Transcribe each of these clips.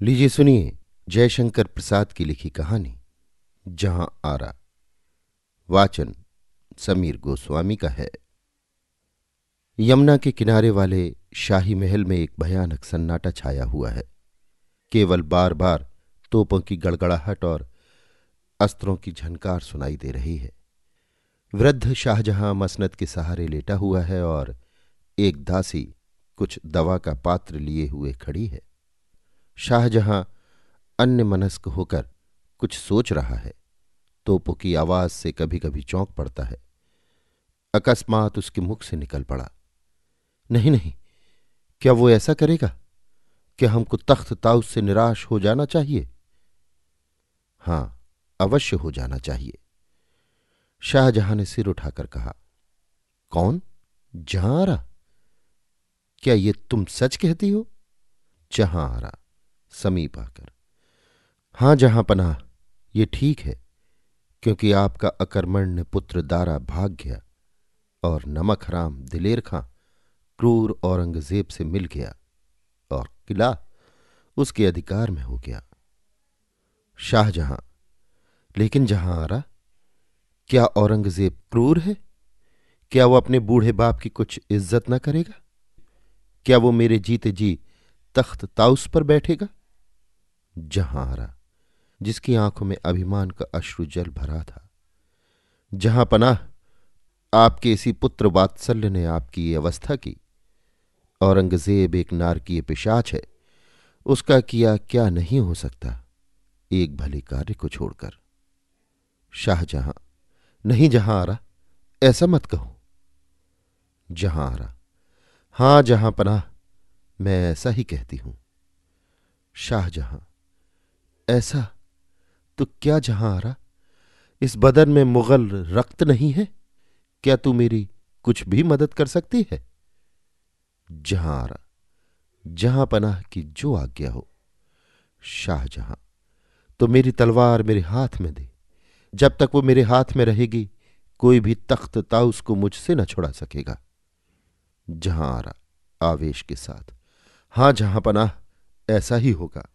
लीजिए सुनिए जयशंकर प्रसाद की लिखी कहानी, जहाँ आरा। वाचन समीर गोस्वामी का है। यमुना के किनारे वाले शाही महल में एक भयानक सन्नाटा छाया हुआ है। केवल बार बार तोपों की गड़गड़ाहट और अस्त्रों की झनकार सुनाई दे रही है। वृद्ध शाहजहां मसनद के सहारे लेटा हुआ है और एक दासी कुछ दवा का पात्र लिए हुए खड़ी है। शाहजहां अन्य मनस्क होकर कुछ सोच रहा है। तोपों की आवाज़ से कभी कभी चौंक पड़ता है। अकस्मात उसके मुख से निकल पड़ा। नहीं नहीं, क्या वो ऐसा करेगा? क्या हमको तख्त ताउस से निराश हो जाना चाहिए? हाँ, अवश्य हो जाना चाहिए। शाहजहां ने सिर उठाकर कहा, कौन? जहाँ आ रहा? क्या ये तुम सच कहती हो? जहाँ आ रहा। समीप आकर। हाँ, जहाँ पनाह, ये ठीक है, क्योंकि आपका अकर्मण्य पुत्र दारा भाग गया और नमक हराम दिलेर खां क्रूर औरंगज़ेब से मिल गया और किला उसके अधिकार में हो गया। शाहजहां, लेकिन जहाँ आ रहा? क्या औरंगज़ेब क्रूर है? क्या वो अपने बूढ़े बाप की कुछ इज़्ज़त न करेगा? क्या वो मेरे जीते जी तख्त ताउस पर बैठेगा? जहाँ रहा जिसकी आँखों में अभिमान का अश्रु जल भरा था। जहाँ पनाह आपके इसी पुत्र वात्सल्य ने आपकी ये अवस्था की, औरंगज़ेब एक नारकीय पिशाच है, उसका किया क्या नहीं हो सकता, एक भले कार्य को छोड़कर। शाहजहां, नहीं जहाँ आ रहा ऐसा मत कहो। जहाँ आ रहा हाँ जहाँ पनाह, मैं ऐसा ही कहती हूँ। शाहजहां ऐसा? तो क्या जहाँ आ रहा? इस बदन में मुगल रक्त नहीं है? क्या तू मेरी कुछ भी मदद कर सकती है? जहाँ आ रहा। जहाँ पनाह की जो आज्ञा हो। शाहजहां तो मेरी तलवार मेरे हाथ में दे। जब तक वो मेरे हाथ में रहेगी, कोई भी तख्त ताउस को मुझसे न छुड़ा सकेगा। जहाँ आ रहा, आवेश के साथ। हाँ, जहाँ पनाह, ऐसा ही होगा।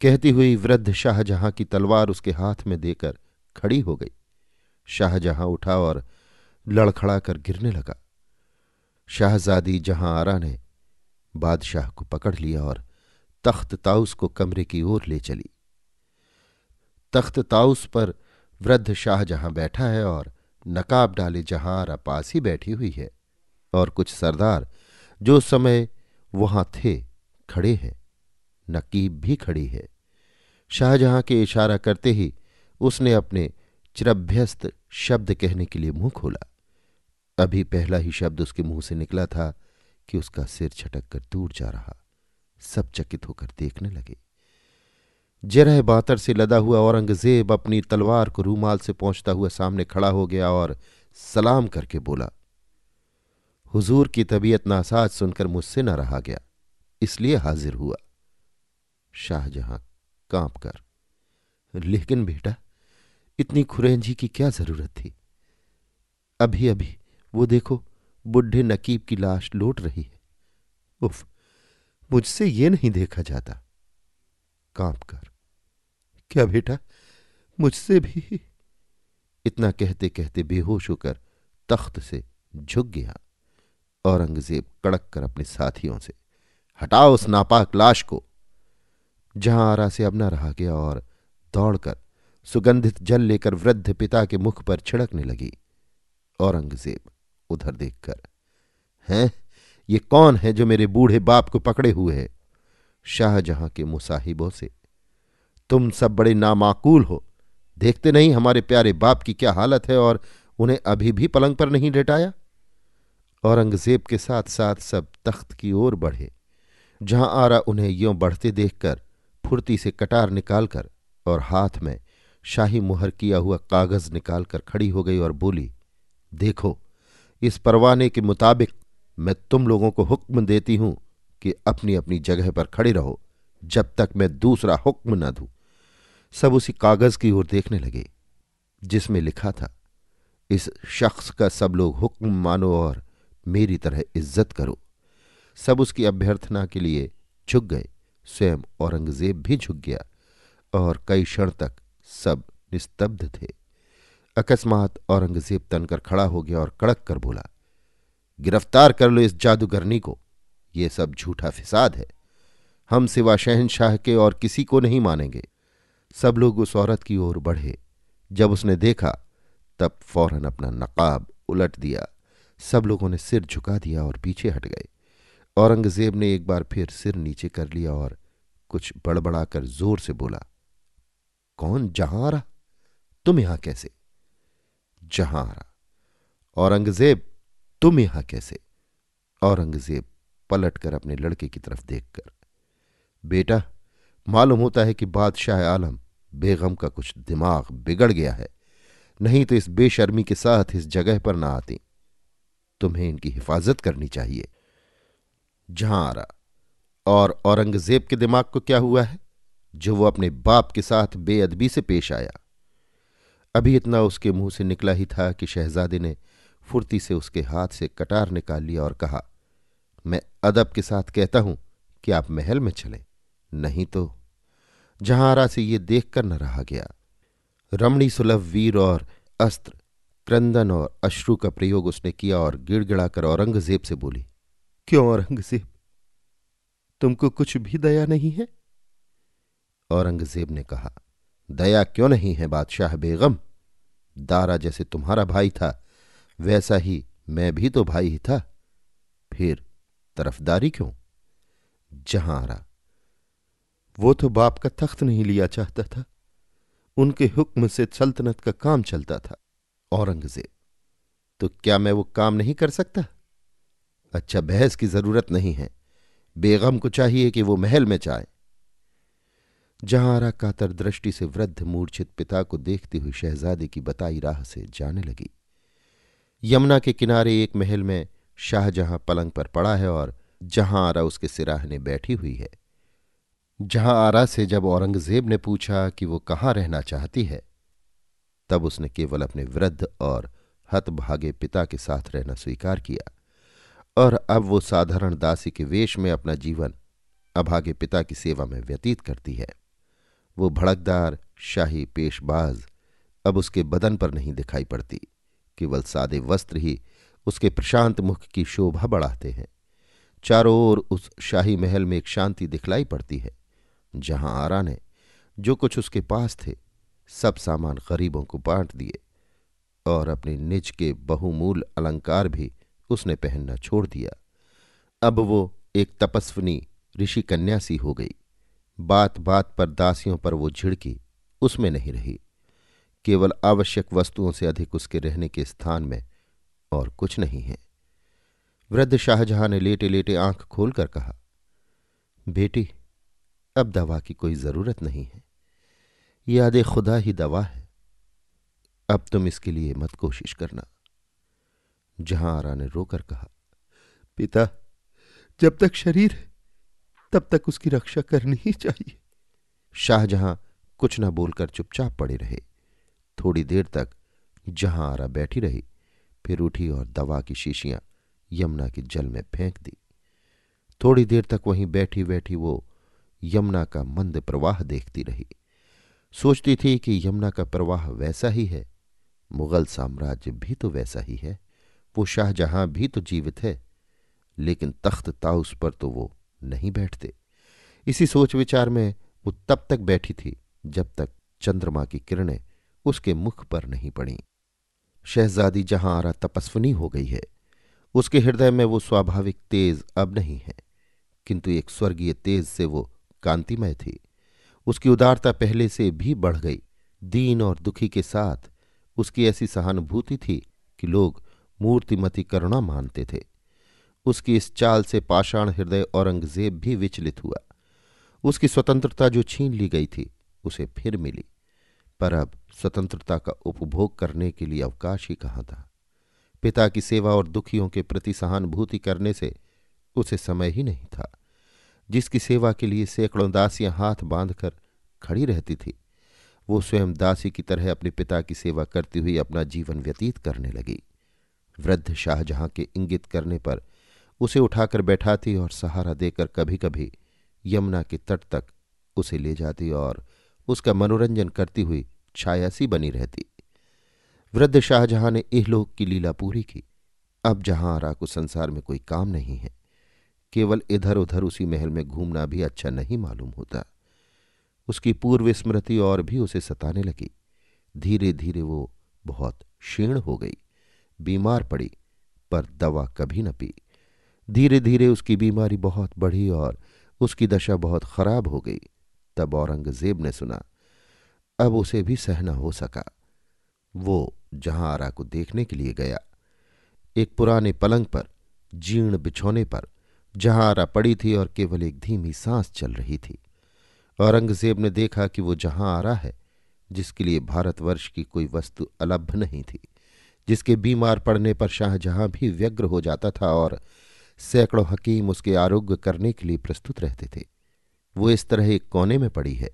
कहती हुई वृद्ध शाहजहां की तलवार उसके हाथ में देकर खड़ी हो गई। शाहजहां उठा और लड़खड़ा कर गिरने लगा। शाहजादी जहाँ आरा ने बादशाह को पकड़ लिया और तख्त ताउस को कमरे की ओर ले चली। तख्त ताउस पर वृद्ध शाहजहां बैठा है और नकाब डाले जहाँ आरा पास ही बैठी हुई है और कुछ सरदार जो समय वहाँ थे, खड़े हैं। नकीब भी खड़ी है। शाहजहां के इशारा करते ही उसने अपने चिरभ्यस्त शब्द कहने के लिए मुँह खोला। अभी पहला ही शब्द उसके मुँह से निकला था कि उसका सिर छटक कर दूर जा रहा। सब चकित होकर देखने लगे। जरह बातर से लदा हुआ औरंगज़ेब अपनी तलवार को रूमाल से पहुँचता हुआ सामने खड़ा हो गया और सलाम करके बोला, हुजूर की तबीयत नासाज सुनकर मुझसे न रहा गया, इसलिए हाजिर हुआ। शाहजहां काँप कर, लेकिन बेटा, इतनी खुरेंजी की क्या ज़रूरत थी? अभी अभी वो देखो, बुढ़े नकीब की लाश लौट रही है। उफ, मुझसे ये नहीं देखा जाता। काँप कर, क्या बेटा, मुझसे भी? इतना कहते कहते बेहोश होकर तख्त से झुक गया। औरंगज़ेब कड़क कर अपने साथियों से, हटाओ उस नापाक लाश को जहाँ आरा से अब न रहा गया और दौड़कर सुगंधित जल लेकर वृद्ध पिता के मुख पर छिड़कने लगी। औरंगज़ेब उधर देखकर, हैं? ये कौन है जो मेरे बूढ़े बाप को पकड़े हुए है? शाहजहां के मुसाहिबों से, तुम सब बड़े नामाकूल हो। देखते नहीं हमारे प्यारे बाप की क्या हालत है और उन्हें अभी भी पलंग पर नहीं लेटाया? औरंगज़ेब के साथ साथ सब तख्त की ओर बढ़े जहाँ आरा उन्हें यों बढ़ते देखकर फुर्ती से कटार निकालकर और हाथ में शाही मुहर किया हुआ कागज़ निकालकर खड़ी हो गई और बोली, देखो, इस परवाने के मुताबिक मैं तुम लोगों को हुक्म देती हूँ कि अपनी अपनी जगह पर खड़े रहो, जब तक मैं दूसरा हुक्म न दूँ। सब उसी कागज़ की ओर देखने लगे, जिसमें लिखा था, इस शख्स का सब लोग हुक्म मानो और मेरी तरह इज़्ज़त करो। सब उसकी अभ्यर्थना के लिए झुक गए। स्वयं औरंगज़ेब भी झुक गया और कई क्षण तक सब निस्तब्ध थे। अकस्मात औरंगज़ेब तनकर खड़ा हो गया और कड़क कर बोला, गिरफ़्तार कर लो इस जादूगरनी को। ये सब झूठा फिसाद है। हम सिवा शहनशाह के और किसी को नहीं मानेंगे। सब लोग उस औरत की ओर बढ़े। जब उसने देखा, तब फ़ौरन अपना नकाब उलट दिया। सब लोगों ने सिर झुका दिया और पीछे हट गए। औरंगज़ेब ने एक बार फिर सिर नीचे कर लिया और कुछ बड़बड़ाकर ज़ोर से बोला, कौन जहाँ आ रहा तुम यहाँ कैसे? जहाँ आ रहा औरंगज़ेब, तुम यहाँ कैसे? औरंगज़ेब पलटकर अपने लड़के की तरफ़ देखकर, बेटा, मालूम होता है कि बादशाह आलम बेगम का कुछ दिमाग बिगड़ गया है, नहीं तो इस बेशर्मी के साथ इस जगह पर ना आती। तुम्हें इनकी हिफाजत करनी चाहिए। आ और औरंगज़ेब के दिमाग को क्या हुआ है? जो वो अपने बाप के साथ बेअदबी से पेश आया। अभी इतना उसके मुँह से निकला ही था कि शहजादे ने फुर्ती से उसके हाथ से कटार निकाल लिया और कहा, मैं अदब के साथ कहता हूँ कि आप महल में चलें, नहीं तो जहाँ से ये देखकर न रहा गया। रमणी सुलभ वीर और अस्त्र, क्रंदन और अश्रु का प्रयोग उसने किया और गिड़गिड़ाकर औरंगज़ेब से बोली क्यों औरंगज़ेब? तुमको कुछ भी दया नहीं है? औरंगज़ेब ने कहा, दया क्यों नहीं है बादशाह बेगम? दारा जैसे तुम्हारा भाई था, वैसा ही मैं भी तो भाई ही था। फिर तरफदारी क्यों? जहाँ आ रहा। वो तो बाप का तख्त नहीं लिया चाहता था। उनके हुक्म से सल्तनत का काम चलता था। औरंगज़ेब तो क्या मैं वो काम नहीं कर सकता? अच्छा बहस की ज़रूरत नहीं है। बेगम को चाहिए कि वो महल में जाए। जहाँ आरा कातर दृष्टि से वृद्ध मूर्छित पिता को देखती हुई शहजादे की बताई राह से जाने लगी। यमुना के किनारे एक महल में शाहजहां पलंग पर पड़ा है और जहाँ आरा उसके सिराहने बैठी हुई है। जहाँ आरा से जब औरंगज़ेब ने पूछा कि वो कहाँ रहना चाहती है, तब उसने केवल अपने वृद्ध और हतभागे पिता के साथ रहना स्वीकार किया। और अब वो साधारण दासी के वेश में अपना जीवन अभागे पिता की सेवा में व्यतीत करती है। वो भड़कदार, शाही पेशबाज, अब उसके बदन पर नहीं दिखाई पड़ती। केवल सादे वस्त्र ही उसके प्रशांत मुख की शोभा बढ़ाते हैं। चारों ओर उस शाही महल में एक शांति दिखलाई पड़ती है, जहाँ आरा ने जो कुछ उसके पास थे, सब सामान गरीबों को बांट दिए और अपने निज के बहुमूल अलंकार भी उसने पहनना छोड़ दिया। अब वो एक तपस्विनी, ऋषि कन्या सी हो गई। बात बात पर दासियों पर वो झिड़की, उसमें नहीं रही। केवल आवश्यक वस्तुओं से अधिक उसके रहने के स्थान में और कुछ नहीं है। वृद्ध शाहजहां ने लेटे लेटे आँख खोलकर कहा, बेटी, अब दवा की कोई ज़रूरत नहीं है। याद खुदा ही दवा है। अब तुम इसके लिए मत कोशिश करना। जहाँ आरा ने रोकर कहा, पिता, जब तक शरीर है, तब तक उसकी रक्षा करनी ही चाहिए। शाहजहां कुछ न बोलकर चुपचाप पड़े रहे। थोड़ी देर तक जहाँ आरा बैठी रही, फिर उठी और दवा की शीशियाँ यमुना के जल में फेंक दी। थोड़ी देर तक वहीं बैठी बैठी वो यमुना का मंद प्रवाह देखती रही। सोचती थी कि यमुना का प्रवाह वैसा ही है, मुगल साम्राज्य भी तो वैसा ही है। वो शाहजहां भी तो जीवित है, लेकिन तख्त ताउस पर तो वो नहीं बैठते। इसी सोच विचार में वो तब तक बैठी थी, जब तक चंद्रमा की किरणें उसके मुख पर नहीं पड़ी। शहजादी जहाँ आरा तपस्वनी हो गई है, उसके हृदय में वो स्वाभाविक तेज अब नहीं है, किंतु एक स्वर्गीय तेज से वो कांतिमय थी। उसकी उदारता पहले से भी बढ़ गई, दीन और दुखी के साथ उसकी ऐसी सहानुभूति थी कि लोग मूर्तिमती करुणा मानते थे। उसकी इस चाल से पाषाण हृदय औरंगज़ेब भी विचलित हुआ। उसकी स्वतंत्रता जो छीन ली गई थी, उसे फिर मिली। पर अब स्वतंत्रता का उपभोग करने के लिए अवकाश ही कहाँ था? पिता की सेवा और दुखियों के प्रति सहानुभूति करने से उसे समय ही नहीं था। जिसकी सेवा के लिए सैकड़ों दासियाँ हाथ बांधकर खड़ी रहती थी, वो स्वयं दासी की तरह अपने पिता की सेवा करती हुई अपना जीवन व्यतीत करने लगी। वृद्ध शाहजहां के इंगित करने पर उसे उठाकर बैठाती और सहारा देकर कभी कभी यमुना के तट तक उसे ले जाती और उसका मनोरंजन करती हुई छाया सी बनी रहती। वृद्ध शाहजहां ने इहलोक की लीला पूरी की। अब जहाँ आरा को संसार में कोई काम नहीं है, केवल इधर उधर उसी महल में घूमना भी अच्छा नहीं मालूम होता। उसकी पूर्व स्मृति और भी उसे सताने लगी। धीरे धीरे वो बहुत क्षीण हो गई। बीमार पड़ी, पर दवा कभी न पी। धीरे धीरे उसकी बीमारी बहुत बढ़ी और उसकी दशा बहुत खराब हो गई। तब औरंगज़ेब ने सुना, अब उसे भी सहना हो सका। वो जहाँ आरा को देखने के लिए गया, एक पुराने पलंग पर, जीर्ण बिछोने पर, जहाँ आरा पड़ी थी और केवल एक धीमी सांस चल रही थी। औरंगज़ेब ने देखा कि वो जहाँ आरा है, जिसके लिए भारतवर्ष की कोई वस्तु अलभ्य नहीं थी। जिसके बीमार पड़ने पर शाहजहां भी व्यग्र हो जाता था और सैकड़ों हकीम उसके आरोग्य करने के लिए प्रस्तुत रहते थे। वो इस तरह एक कोने में पड़ी है।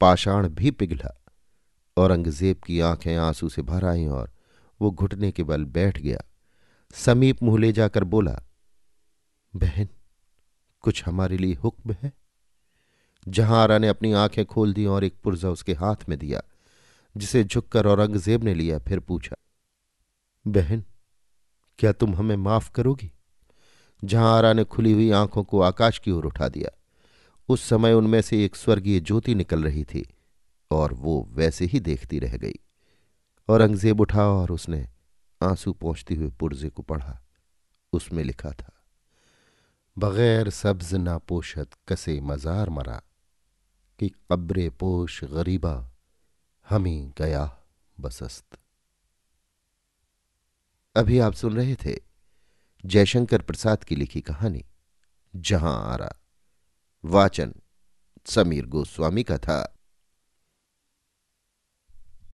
पाषाण भी पिघला। औरंगज़ेब की आँखें आँसू से भर आईं और वो घुटने के बल बैठ गया। समीप मुँह ले जाकर बोला, बहन, कुछ हमारे लिए हुक्म है? जहाँ आरा ने अपनी आँखें खोल दी और एक पुर्जा उसके हाथ में दिया, जिसे झुककर औरंगज़ेब ने लिया, फिर पूछा बहन, क्या तुम हमें माफ़ करोगी? जहाँ आरा ने खुली हुई आँखों को आकाश की ओर उठा दिया, उस समय उनमें से एक स्वर्गीय ज्योति निकल रही थी, और वो वैसे ही देखती रह गई। औरंगज़ेब उठा और उसने आँसू पहुँचती हुए पुर्जे को पढ़ा। उसमें लिखा था, बगैर सब्ज ना पोशत कसे मजार मरा, कि कब्रे पोश गरीबा, हमी गया बसस्त। अभी आप सुन रहे थे जयशंकर प्रसाद की लिखी कहानी, जहाँ आरा। वाचन समीर गोस्वामी का था।